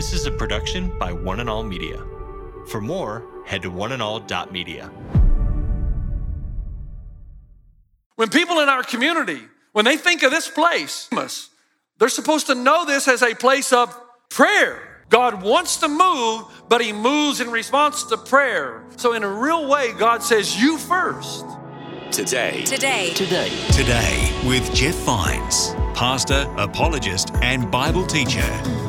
This is a production by One and All Media. For more, head to oneandall.media. When people in our community, when they think of this place, they're supposed to know this as a place of prayer. God wants to move, but He moves in response to prayer. So, in a real way, God says, You first. Today. Today. Today, Today with Jeff Vines, pastor, apologist, and Bible teacher.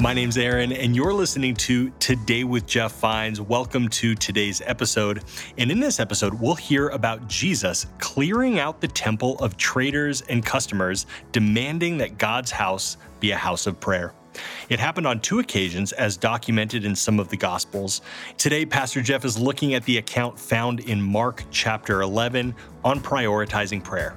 My name's Aaron, and you're listening to Today with Jeff Vines. Welcome to today's episode. And in this episode, we'll hear about Jesus clearing out the temple of traders and customers, demanding that God's house be a house of prayer. It happened on two occasions, as documented in some of the Gospels. Today, Pastor Jeff is looking at the account found in Mark chapter 11 on prioritizing prayer.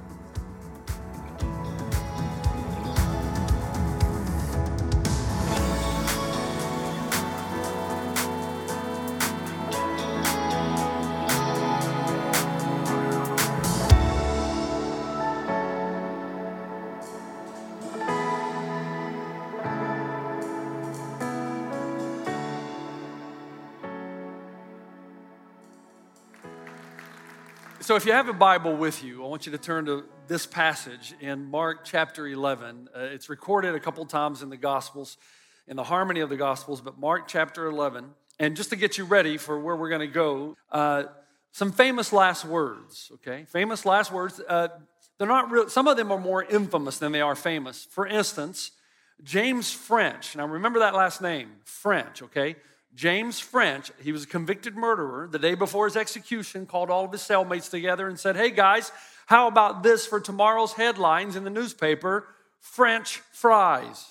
If you have a Bible with you, I want you to turn to this passage in Mark chapter 11. Uh, it's recorded a couple times in the Gospels, in the harmony of the Gospels, but Mark chapter 11. And just to get you ready for where we're going to go, uh, some famous last words, okay? Famous last words. Uh, they're not real, some of them are more infamous than they are famous. For instance, James French. Now, remember that last name, French, okay? James French, he was a convicted murderer. The day before his execution, called all of his cellmates together and said, Hey guys, how about this for tomorrow's headlines in the newspaper? French fries.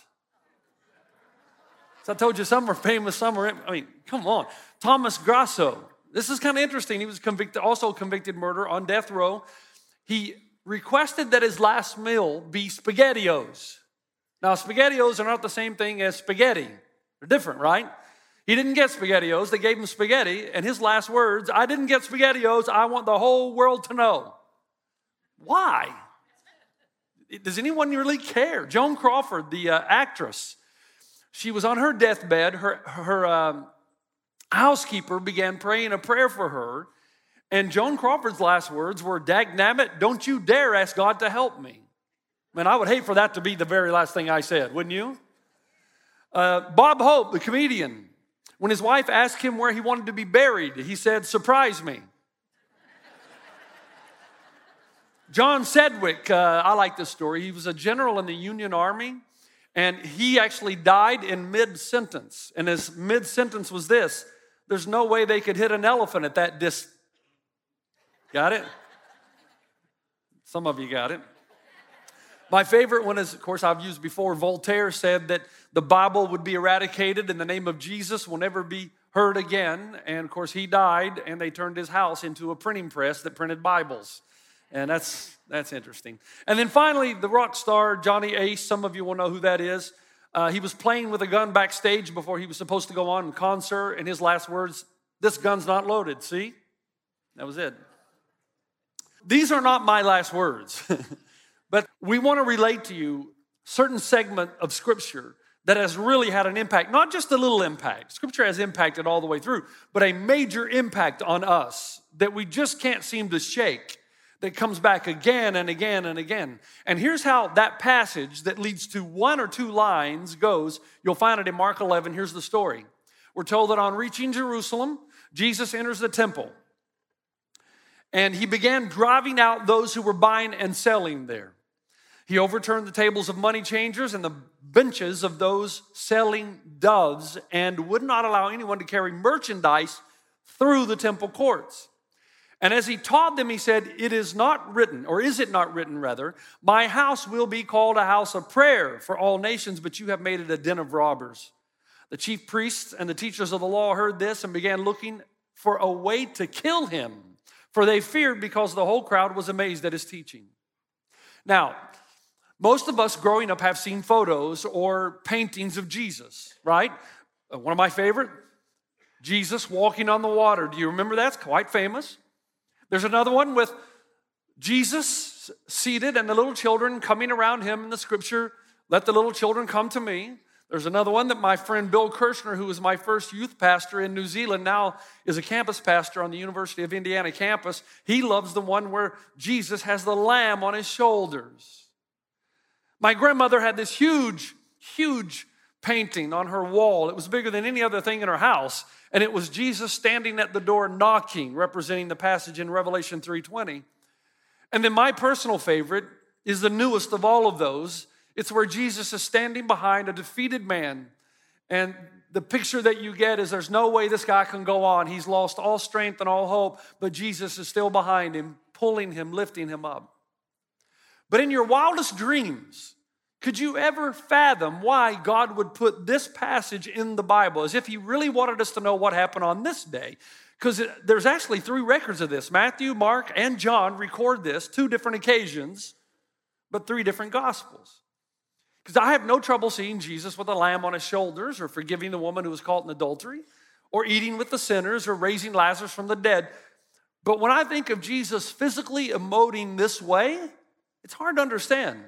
So I told you some are famous, some are, I mean, come on. Thomas Grasso. This is kind of interesting. He was convicted, also convicted murder on death row. He requested that his last meal be SpaghettiOs. Now, SpaghettiOs are not the same thing as spaghetti. They're different, right? He didn't get SpaghettiOs. They gave him spaghetti. And his last words, I didn't get SpaghettiOs. I want the whole world to know. Why? Does anyone really care? Joan Crawford, the uh, actress, she was on her deathbed. Her, her um, housekeeper began praying a prayer for her. And Joan Crawford's last words were, Dag nabbit, don't you dare ask God to help me. Man, I would hate for that to be the very last thing I said, wouldn't you? Uh, Bob Hope, the comedian, when his wife asked him where he wanted to be buried, he said, Surprise me. John Sedgwick, uh, I like this story. He was a general in the Union Army, and he actually died in mid sentence. And his mid sentence was this there's no way they could hit an elephant at that distance. Got it? Some of you got it. My favorite one is, of course, I've used before. Voltaire said that the Bible would be eradicated and the name of Jesus will never be heard again. And of course, he died and they turned his house into a printing press that printed Bibles. And that's, that's interesting. And then finally, the rock star Johnny Ace, some of you will know who that is. Uh, he was playing with a gun backstage before he was supposed to go on in concert, and his last words, This gun's not loaded, see? That was it. These are not my last words, but we want to relate to you certain segment of scripture that has really had an impact, not just a little impact. Scripture has impacted all the way through, but a major impact on us that we just can't seem to shake that comes back again and again and again. And here's how that passage that leads to one or two lines goes. You'll find it in Mark 11. Here's the story. We're told that on reaching Jerusalem, Jesus enters the temple. And he began driving out those who were buying and selling there. He overturned the tables of money changers and the benches of those selling doves and would not allow anyone to carry merchandise through the temple courts. And as he taught them, he said, It is not written, or is it not written, rather, my house will be called a house of prayer for all nations, but you have made it a den of robbers. The chief priests and the teachers of the law heard this and began looking for a way to kill him, for they feared because the whole crowd was amazed at his teaching. Now, most of us growing up have seen photos or paintings of Jesus, right? Uh, one of my favorite, Jesus walking on the water. Do you remember that? It's quite famous. There's another one with Jesus seated and the little children coming around him in the scripture, let the little children come to me. There's another one that my friend Bill Kirshner, who was my first youth pastor in New Zealand, now is a campus pastor on the University of Indiana campus. He loves the one where Jesus has the lamb on his shoulders. My grandmother had this huge, huge painting on her wall. It was bigger than any other thing in her house, and it was Jesus standing at the door knocking, representing the passage in Revelation 3:20. And then my personal favorite is the newest of all of those. It's where Jesus is standing behind a defeated man. And the picture that you get is there's no way this guy can go on. He's lost all strength and all hope, but Jesus is still behind him, pulling him, lifting him up. But in your wildest dreams, could you ever fathom why God would put this passage in the Bible as if He really wanted us to know what happened on this day? Because there's actually three records of this Matthew, Mark, and John record this, two different occasions, but three different gospels. Because I have no trouble seeing Jesus with a lamb on his shoulders, or forgiving the woman who was caught in adultery, or eating with the sinners, or raising Lazarus from the dead. But when I think of Jesus physically emoting this way, it's hard to understand.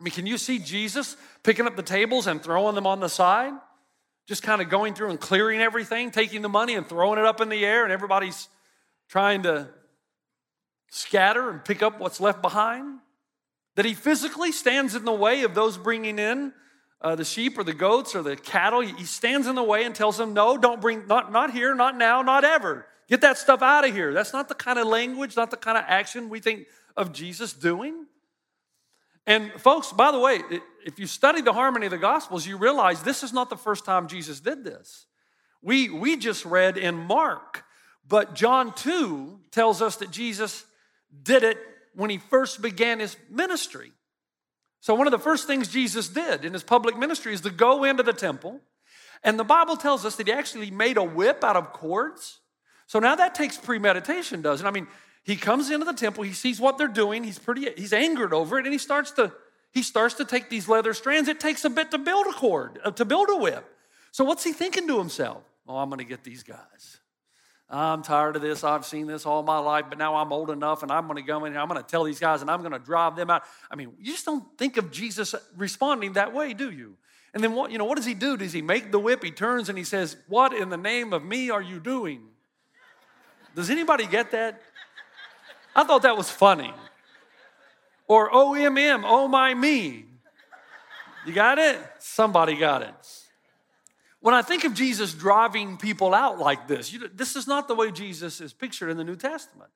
I mean, can you see Jesus picking up the tables and throwing them on the side? Just kind of going through and clearing everything, taking the money and throwing it up in the air, and everybody's trying to scatter and pick up what's left behind? That he physically stands in the way of those bringing in uh, the sheep or the goats or the cattle. He stands in the way and tells them, No, don't bring, not, not here, not now, not ever. Get that stuff out of here. That's not the kind of language, not the kind of action we think of Jesus doing. And folks, by the way, if you study the harmony of the Gospels, you realize this is not the first time Jesus did this. We, we just read in Mark, but John 2 tells us that Jesus did it when he first began his ministry. So, one of the first things Jesus did in his public ministry is to go into the temple. And the Bible tells us that he actually made a whip out of cords. So now that takes premeditation, doesn't it? I mean, he comes into the temple, he sees what they're doing, he's pretty he's angered over it, and he starts to he starts to take these leather strands. It takes a bit to build a cord, uh, to build a whip. So what's he thinking to himself? Oh, I'm going to get these guys. I'm tired of this. I've seen this all my life, but now I'm old enough and I'm going to go in here. I'm going to tell these guys and I'm going to drive them out. I mean, you just don't think of Jesus responding that way, do you? And then what, you know, what does he do? Does he make the whip? He turns and he says, What in the name of me are you doing? Does anybody get that? I thought that was funny. Or oh, OMM, oh my me. You got it? Somebody got it. When I think of Jesus driving people out like this, you, this is not the way Jesus is pictured in the New Testament.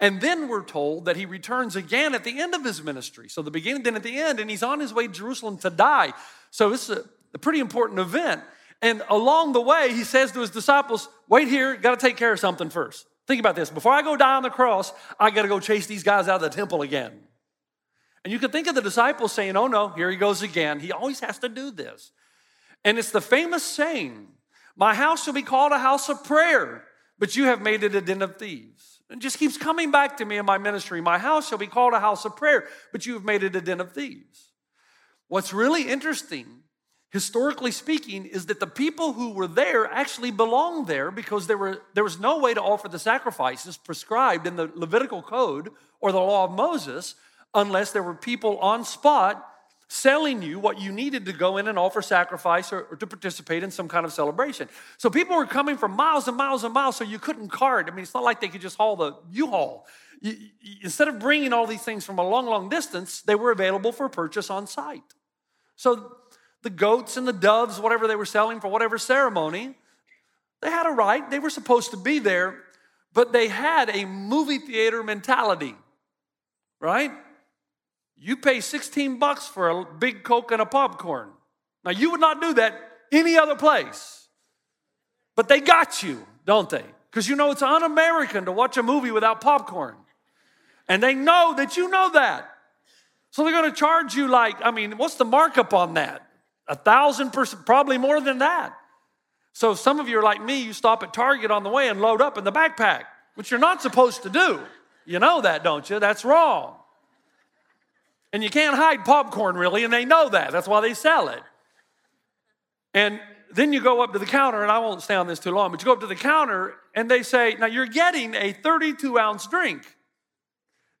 And then we're told that he returns again at the end of his ministry. So the beginning, then at the end, and he's on his way to Jerusalem to die. So this is a, a pretty important event. And along the way, he says to his disciples, Wait here, got to take care of something first. Think about this. Before I go die on the cross, I got to go chase these guys out of the temple again. And you can think of the disciples saying, Oh no, here he goes again. He always has to do this. And it's the famous saying, My house shall be called a house of prayer, but you have made it a den of thieves. It just keeps coming back to me in my ministry. My house shall be called a house of prayer, but you have made it a den of thieves. What's really interesting historically speaking, is that the people who were there actually belonged there because there, were, there was no way to offer the sacrifices prescribed in the Levitical code or the law of Moses unless there were people on spot selling you what you needed to go in and offer sacrifice or, or, to participate in some kind of celebration. So people were coming from miles and miles and miles, so you couldn't cart. I mean, it's not like they could just haul the U-Haul. Instead of bringing all these things from a long, long distance, they were available for purchase on site. So the goats and the doves, whatever they were selling for whatever ceremony, they had a right. They were supposed to be there, but they had a movie theater mentality, right? You pay 16 bucks for a big Coke and a popcorn. Now, you would not do that any other place, but they got you, don't they? Because you know it's un American to watch a movie without popcorn. And they know that you know that. So they're going to charge you like, I mean, what's the markup on that? A thousand percent, probably more than that. So some of you are like me, you stop at Target on the way and load up in the backpack, which you're not supposed to do. You know that, don't you? That's wrong. And you can't hide popcorn really, and they know that. That's why they sell it. And then you go up to the counter, and I won't stay on this too long, but you go up to the counter and they say, Now you're getting a 32 ounce drink.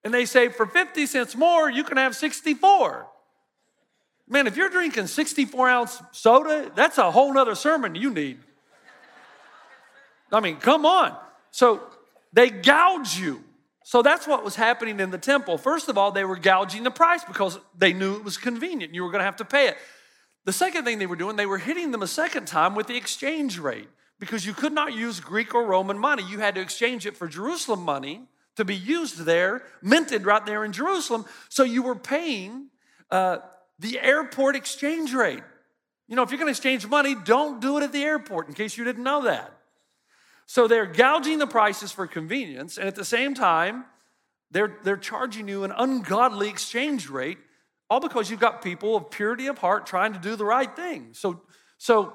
And they say, for 50 cents more, you can have 64. Man, if you're drinking 64 ounce soda, that's a whole nother sermon you need. I mean, come on. So they gouge you. So that's what was happening in the temple. First of all, they were gouging the price because they knew it was convenient. You were going to have to pay it. The second thing they were doing, they were hitting them a second time with the exchange rate because you could not use Greek or Roman money. You had to exchange it for Jerusalem money to be used there, minted right there in Jerusalem. So you were paying uh, the airport exchange rate. You know, if you're going to exchange money, don't do it at the airport in case you didn't know that. So they're gouging the prices for convenience, and at the same time, they're, they're charging you an ungodly exchange rate, all because you've got people of purity of heart trying to do the right thing. So, so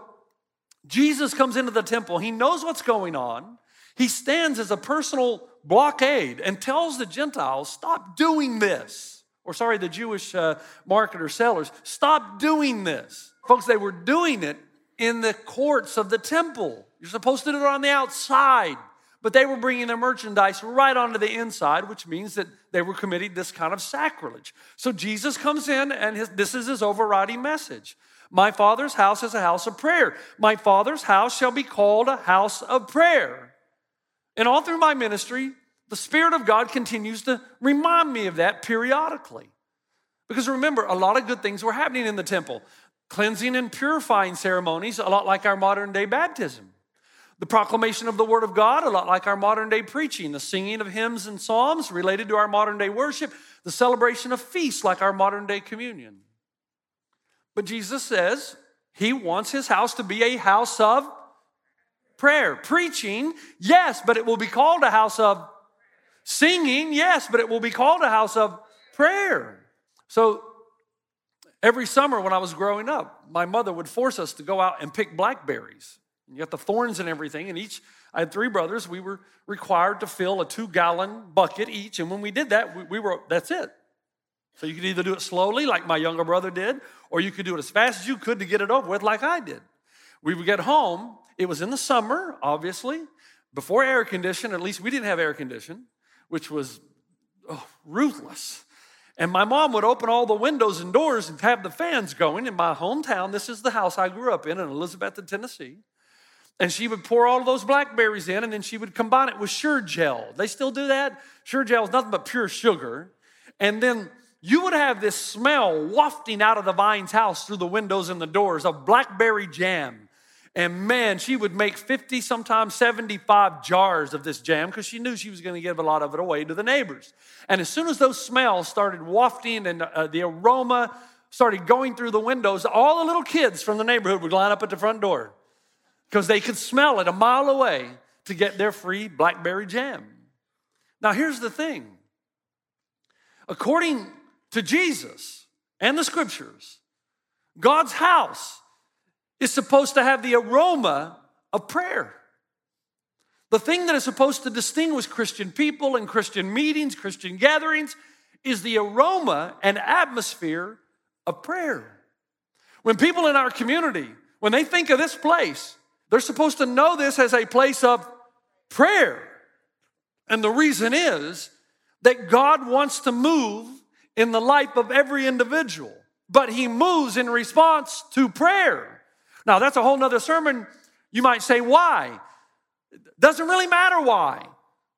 Jesus comes into the temple, he knows what's going on. He stands as a personal blockade and tells the Gentiles, stop doing this. Or, sorry, the Jewish uh, marketer sellers, stop doing this. Folks, they were doing it in the courts of the temple. You're supposed to do it on the outside, but they were bringing their merchandise right onto the inside, which means that they were committing this kind of sacrilege. So Jesus comes in, and his, this is his overriding message. My father's house is a house of prayer. My father's house shall be called a house of prayer. And all through my ministry, the Spirit of God continues to remind me of that periodically. Because remember, a lot of good things were happening in the temple cleansing and purifying ceremonies, a lot like our modern day baptism. The proclamation of the Word of God, a lot like our modern day preaching, the singing of hymns and psalms related to our modern day worship, the celebration of feasts like our modern day communion. But Jesus says he wants his house to be a house of prayer. Preaching, yes, but it will be called a house of singing, yes, but it will be called a house of prayer. So every summer when I was growing up, my mother would force us to go out and pick blackberries. You got the thorns and everything, and each, I had three brothers, we were required to fill a two gallon bucket each. And when we did that, we, we were, that's it. So you could either do it slowly, like my younger brother did, or you could do it as fast as you could to get it over with, like I did. We would get home, it was in the summer, obviously, before air condition, at least we didn't have air condition, which was oh, ruthless. And my mom would open all the windows and doors and have the fans going in my hometown. This is the house I grew up in in Elizabethton, Tennessee. And she would pour all those blackberries in, and then she would combine it with Sure-Jell. They still do that. Sure-Jell is nothing but pure sugar. And then you would have this smell wafting out of the Vines house through the windows and the doors of blackberry jam. And man, she would make 50, sometimes 75 jars of this jam because she knew she was going to give a lot of it away to the neighbors. And as soon as those smells started wafting and uh, the aroma started going through the windows, all the little kids from the neighborhood would line up at the front door because they could smell it a mile away to get their free blackberry jam. Now, here's the thing according to Jesus and the scriptures, God's house is supposed to have the aroma of prayer. The thing that is supposed to distinguish Christian people and Christian meetings, Christian gatherings, is the aroma and atmosphere of prayer. When people in our community, when they think of this place, they're supposed to know this as a place of prayer. And the reason is that God wants to move in the life of every individual, but He moves in response to prayer. Now, that's a whole nother sermon. You might say, why? Doesn't really matter why.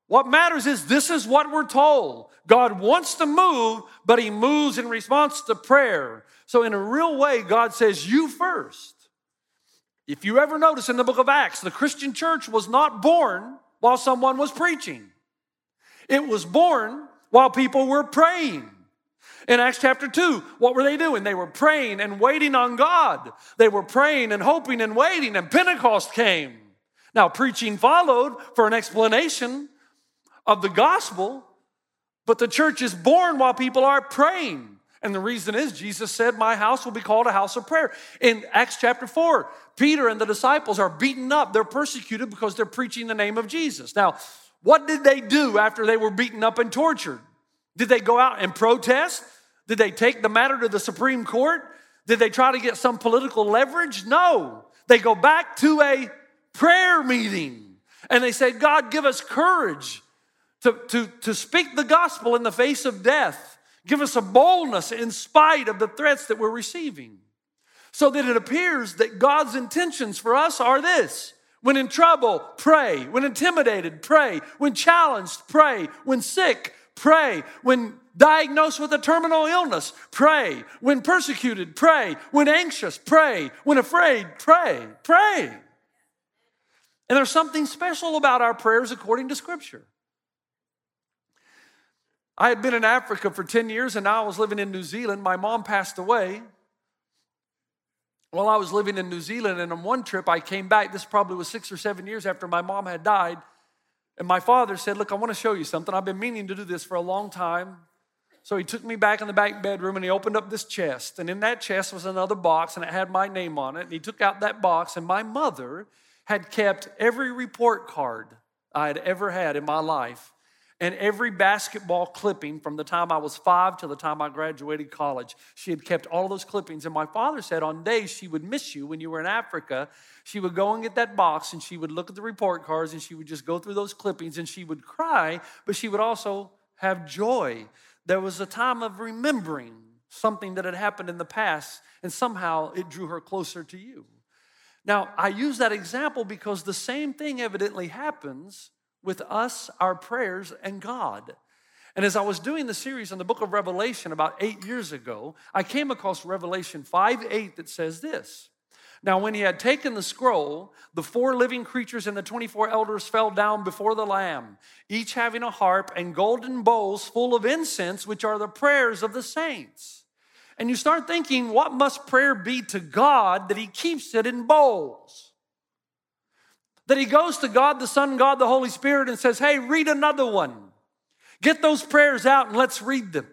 What matters is this is what we're told. God wants to move, but He moves in response to prayer. So, in a real way, God says, You first. If you ever notice in the book of Acts, the Christian church was not born while someone was preaching, it was born while people were praying. In Acts chapter 2, what were they doing? They were praying and waiting on God. They were praying and hoping and waiting, and Pentecost came. Now, preaching followed for an explanation of the gospel, but the church is born while people are praying. And the reason is Jesus said, My house will be called a house of prayer. In Acts chapter 4, Peter and the disciples are beaten up. They're persecuted because they're preaching the name of Jesus. Now, what did they do after they were beaten up and tortured? Did they go out and protest? Did they take the matter to the Supreme Court? Did they try to get some political leverage? No. They go back to a prayer meeting and they say, God, give us courage to, to, to speak the gospel in the face of death. Give us a boldness in spite of the threats that we're receiving. So that it appears that God's intentions for us are this when in trouble, pray. When intimidated, pray. When challenged, pray. When sick, pray. When diagnosed with a terminal illness, pray. When persecuted, pray. When anxious, pray. When afraid, pray. Pray. And there's something special about our prayers according to Scripture. I had been in Africa for 10 years and now I was living in New Zealand. My mom passed away while I was living in New Zealand. And on one trip, I came back. This probably was six or seven years after my mom had died. And my father said, Look, I want to show you something. I've been meaning to do this for a long time. So he took me back in the back bedroom and he opened up this chest. And in that chest was another box and it had my name on it. And he took out that box, and my mother had kept every report card I had ever had in my life and every basketball clipping from the time I was five till the time I graduated college. She had kept all those clippings. And my father said on days she would miss you when you were in Africa, she would go and get that box and she would look at the report cards and she would just go through those clippings and she would cry, but she would also have joy. There was a time of remembering something that had happened in the past, and somehow it drew her closer to you. Now, I use that example because the same thing evidently happens with us, our prayers, and God. And as I was doing the series on the book of Revelation about eight years ago, I came across Revelation 5 8 that says this. Now, when he had taken the scroll, the four living creatures and the 24 elders fell down before the Lamb, each having a harp and golden bowls full of incense, which are the prayers of the saints. And you start thinking, what must prayer be to God that he keeps it in bowls? that he goes to God the Son, God the Holy Spirit, and says, Hey, read another one. Get those prayers out and let's read them.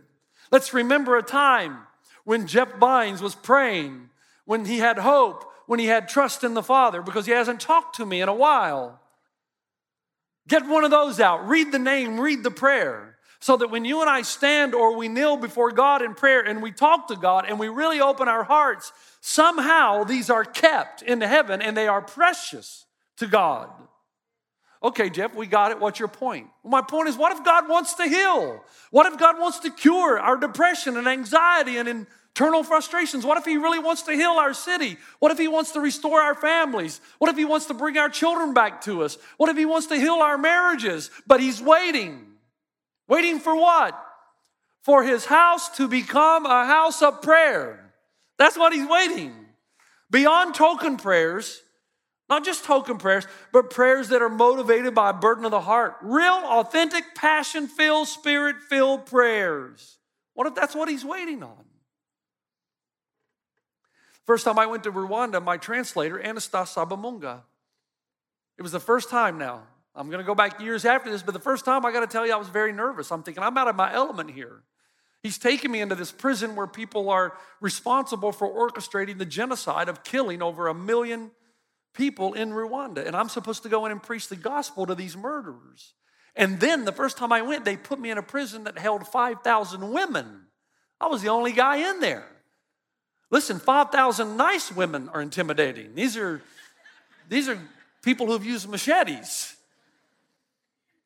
Let's remember a time when Jeff Vines was praying, when he had hope, when he had trust in the Father, because he hasn't talked to me in a while. Get one of those out. Read the name, read the prayer. So that when you and I stand or we kneel before God in prayer and we talk to God and we really open our hearts, somehow these are kept in heaven and they are precious to God. Okay, Jeff, we got it. What's your point? My point is what if God wants to heal? What if God wants to cure our depression and anxiety and internal frustrations? What if He really wants to heal our city? What if He wants to restore our families? What if He wants to bring our children back to us? What if He wants to heal our marriages? But He's waiting. Waiting for what? For His house to become a house of prayer. That's what He's waiting. Beyond token prayers, not just token prayers, but prayers that are motivated by a burden of the heart. Real, authentic, passion filled, spirit filled prayers. What if that's what he's waiting on? First time I went to Rwanda, my translator, Anastas Sabamunga, it was the first time now. I'm going to go back years after this, but the first time I got to tell you, I was very nervous. I'm thinking, I'm out of my element here. He's taking me into this prison where people are responsible for orchestrating the genocide of killing over a million people in Rwanda, and I'm supposed to go in and preach the gospel to these murderers. And then the first time I went, they put me in a prison that held 5,000 women. I was the only guy in there. Listen, 5,000 nice women are intimidating. These are, these are people who've used machetes.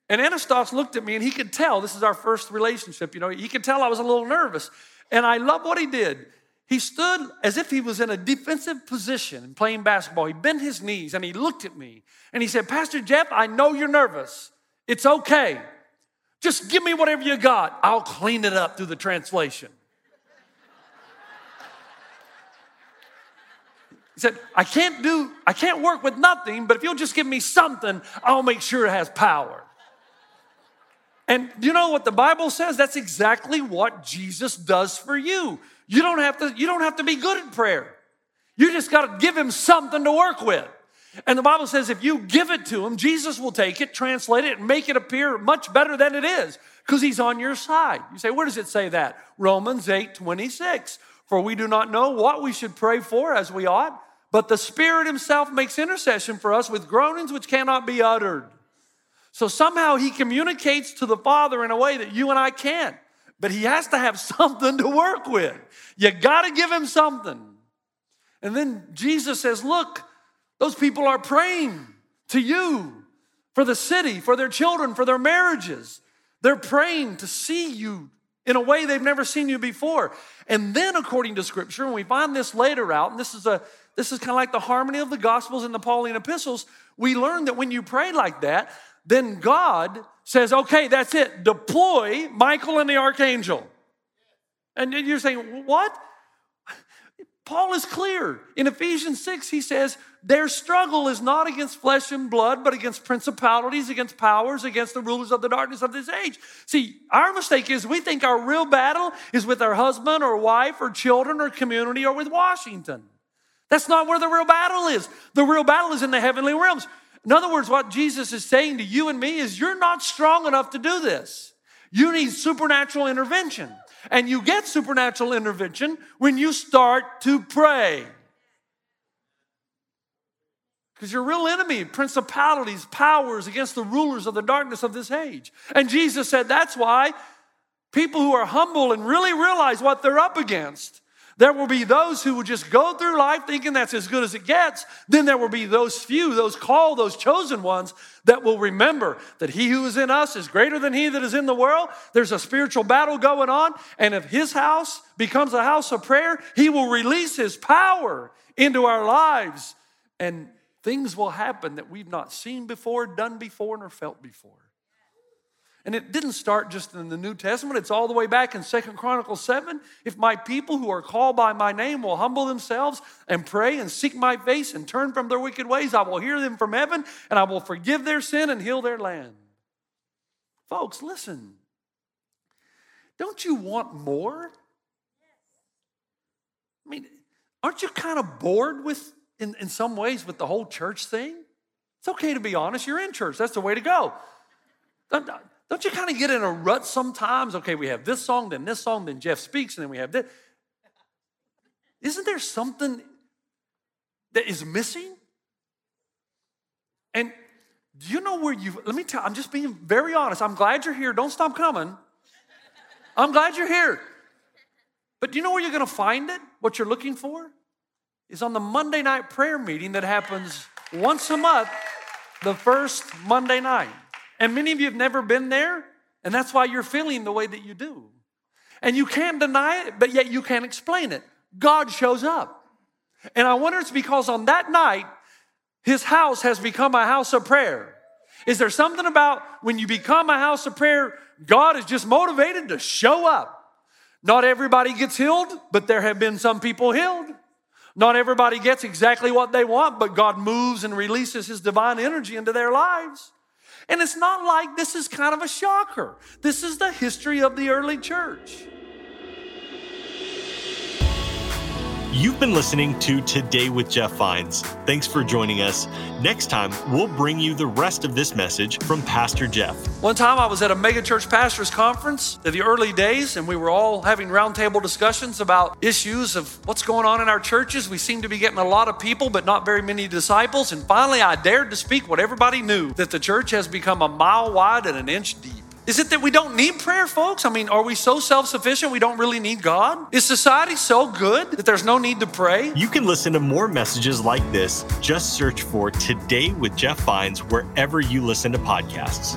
And Anastas looked at me and he could tell this is our first relationship. You know, he could tell I was a little nervous. And I love what he did. He stood as if he was in a defensive position playing basketball. He bent his knees and he looked at me and he said, Pastor Jeff, I know you're nervous. It's okay. Just give me whatever you got. I'll clean it up through the translation. He said, I can't do, I can't work with nothing, but if you'll just give me something, I'll make sure it has power. And you know what the Bible says? That's exactly what Jesus does for you. You don't have to, you don't have to be good at prayer. You just got to give him something to work with. And the Bible says if you give it to him, Jesus will take it, translate it, and make it appear much better than it is because he's on your side. You say, where does it say that? Romans 8 26. For we do not know what we should pray for as we ought, but the Spirit himself makes intercession for us with groanings which cannot be uttered. So somehow he communicates to the Father in a way that you and I can't but he has to have something to work with. You got to give him something. And then Jesus says, Look, those people are praying to you for the city, for their children, for their marriages. They're praying to see you in a way they've never seen you before. And then, according to Scripture, and we find this later out, and this is a this is kind of like the harmony of the Gospels and the Pauline epistles. We learn that when you pray like that, then God says, okay, that's it. Deploy Michael and the archangel. And you're saying, what? Paul is clear. In Ephesians 6, he says, Their struggle is not against flesh and blood, but against principalities, against powers, against the rulers of the darkness of this age. See, our mistake is we think our real battle is with our husband or wife or children or community or with Washington. That's not where the real battle is. The real battle is in the heavenly realms. In other words, what Jesus is saying to you and me is you're not strong enough to do this. You need supernatural intervention. And you get supernatural intervention when you start to pray. Because your real enemy, principalities, powers against the rulers of the darkness of this age. And Jesus said that's why people who are humble and really realize what they're up against there will be those who will just go through life thinking that's as good as it gets. Then there will be those few, those called, those chosen ones that will remember that he who is in us is greater than he that is in the world. There's a spiritual battle going on. And if his house becomes a house of prayer, he will release his power into our lives. And things will happen that we've not seen before, done before, nor felt before. And it didn't start just in the New Testament, it's all the way back in Second Chronicles 7. If my people who are called by my name will humble themselves and pray and seek my face and turn from their wicked ways, I will hear them from heaven and I will forgive their sin and heal their land. Folks, listen. Don't you want more? I mean, aren't you kind of bored with, in, in some ways, with the whole church thing? It's okay to be honest. You're in church. That's the way to go. Don't you kind of get in a rut sometimes? Okay, we have this song, then this song, then Jeff speaks, and then we have this. Isn't there something that is missing? And do you know where you, let me tell, I'm just being very honest. I'm glad you're here. Don't stop coming. I'm glad you're here. But do you know where you're to find it? What you're looking for? Is on the Monday night prayer meeting that happens once a month, the first Monday night. And many of you have never been there, and that's why you're feeling the way that you do. And you can't deny it, but yet you can't explain it. God shows up. And I wonder if it's because on that night, his house has become a house of prayer. Is there something about when you become a house of prayer, God is just motivated to show up? Not everybody gets healed, but there have been some people healed. Not everybody gets exactly what they want, but God moves and releases his divine energy into their lives. And it's not like this is kind of a shocker. This is the history of the early church. You've been listening to Today with Jeff Vines. Thanks for joining us. Next time, we'll bring you the rest of this message from Pastor Jeff. One time I was at a megachurch pastors conference in the early days, and we were all having roundtable discussions about issues of what's going on in our churches. We seem to be getting a lot of people, but not very many disciples. And finally, I dared to speak what everybody knew that the church has become a mile wide and an inch deep. Is it that we don't need prayer, folks? I mean, are we so self sufficient we don't really need God? Is society so good that there's no need to pray? You can listen to more messages like this. Just search for Today with Jeff Vines wherever you listen to podcasts.